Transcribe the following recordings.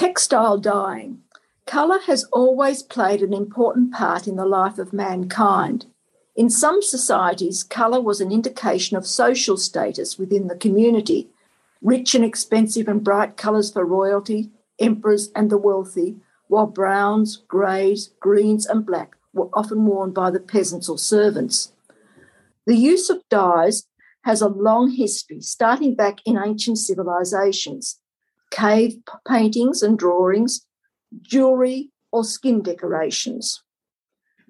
Textile dyeing. Colour has always played an important part in the life of mankind. In some societies, colour was an indication of social status within the community. Rich and expensive and bright colours for royalty, emperors, and the wealthy, while browns, greys, greens, and black were often worn by the peasants or servants. The use of dyes has a long history, starting back in ancient civilizations. Cave paintings and drawings, jewelry, or skin decorations.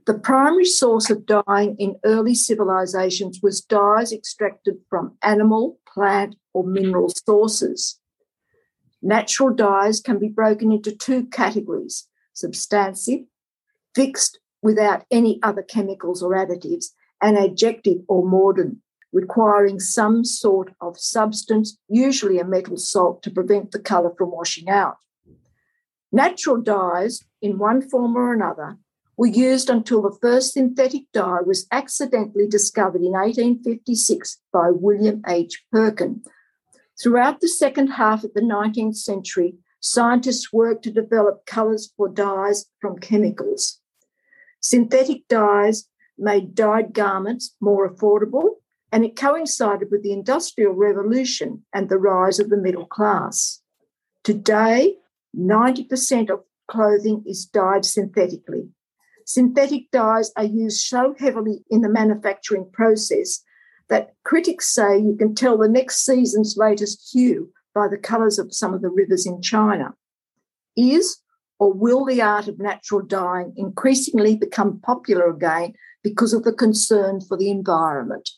The primary source of dyeing in early civilizations was dyes extracted from animal, plant, or mineral sources. Natural dyes can be broken into two categories substantive, fixed without any other chemicals or additives, and adjective or mordant, requiring some sort of substance, usually a metal salt, to prevent the colour from washing out. Natural dyes, in one form or another, were used until the first synthetic dye was accidentally discovered in 1856 by William H. Perkin. Throughout the second half of the 19th century, scientists worked to develop colours for dyes from chemicals. Synthetic dyes made dyed garments more affordable, and it coincided with the Industrial Revolution and the rise of the middle class. Today, 90% of clothing is dyed synthetically. Synthetic dyes are used so heavily in the manufacturing process that critics say you can tell the next season's latest hue by the colours of some of the rivers in China. Is or will the art of natural dyeing increasingly become popular again because of the concern for the environment?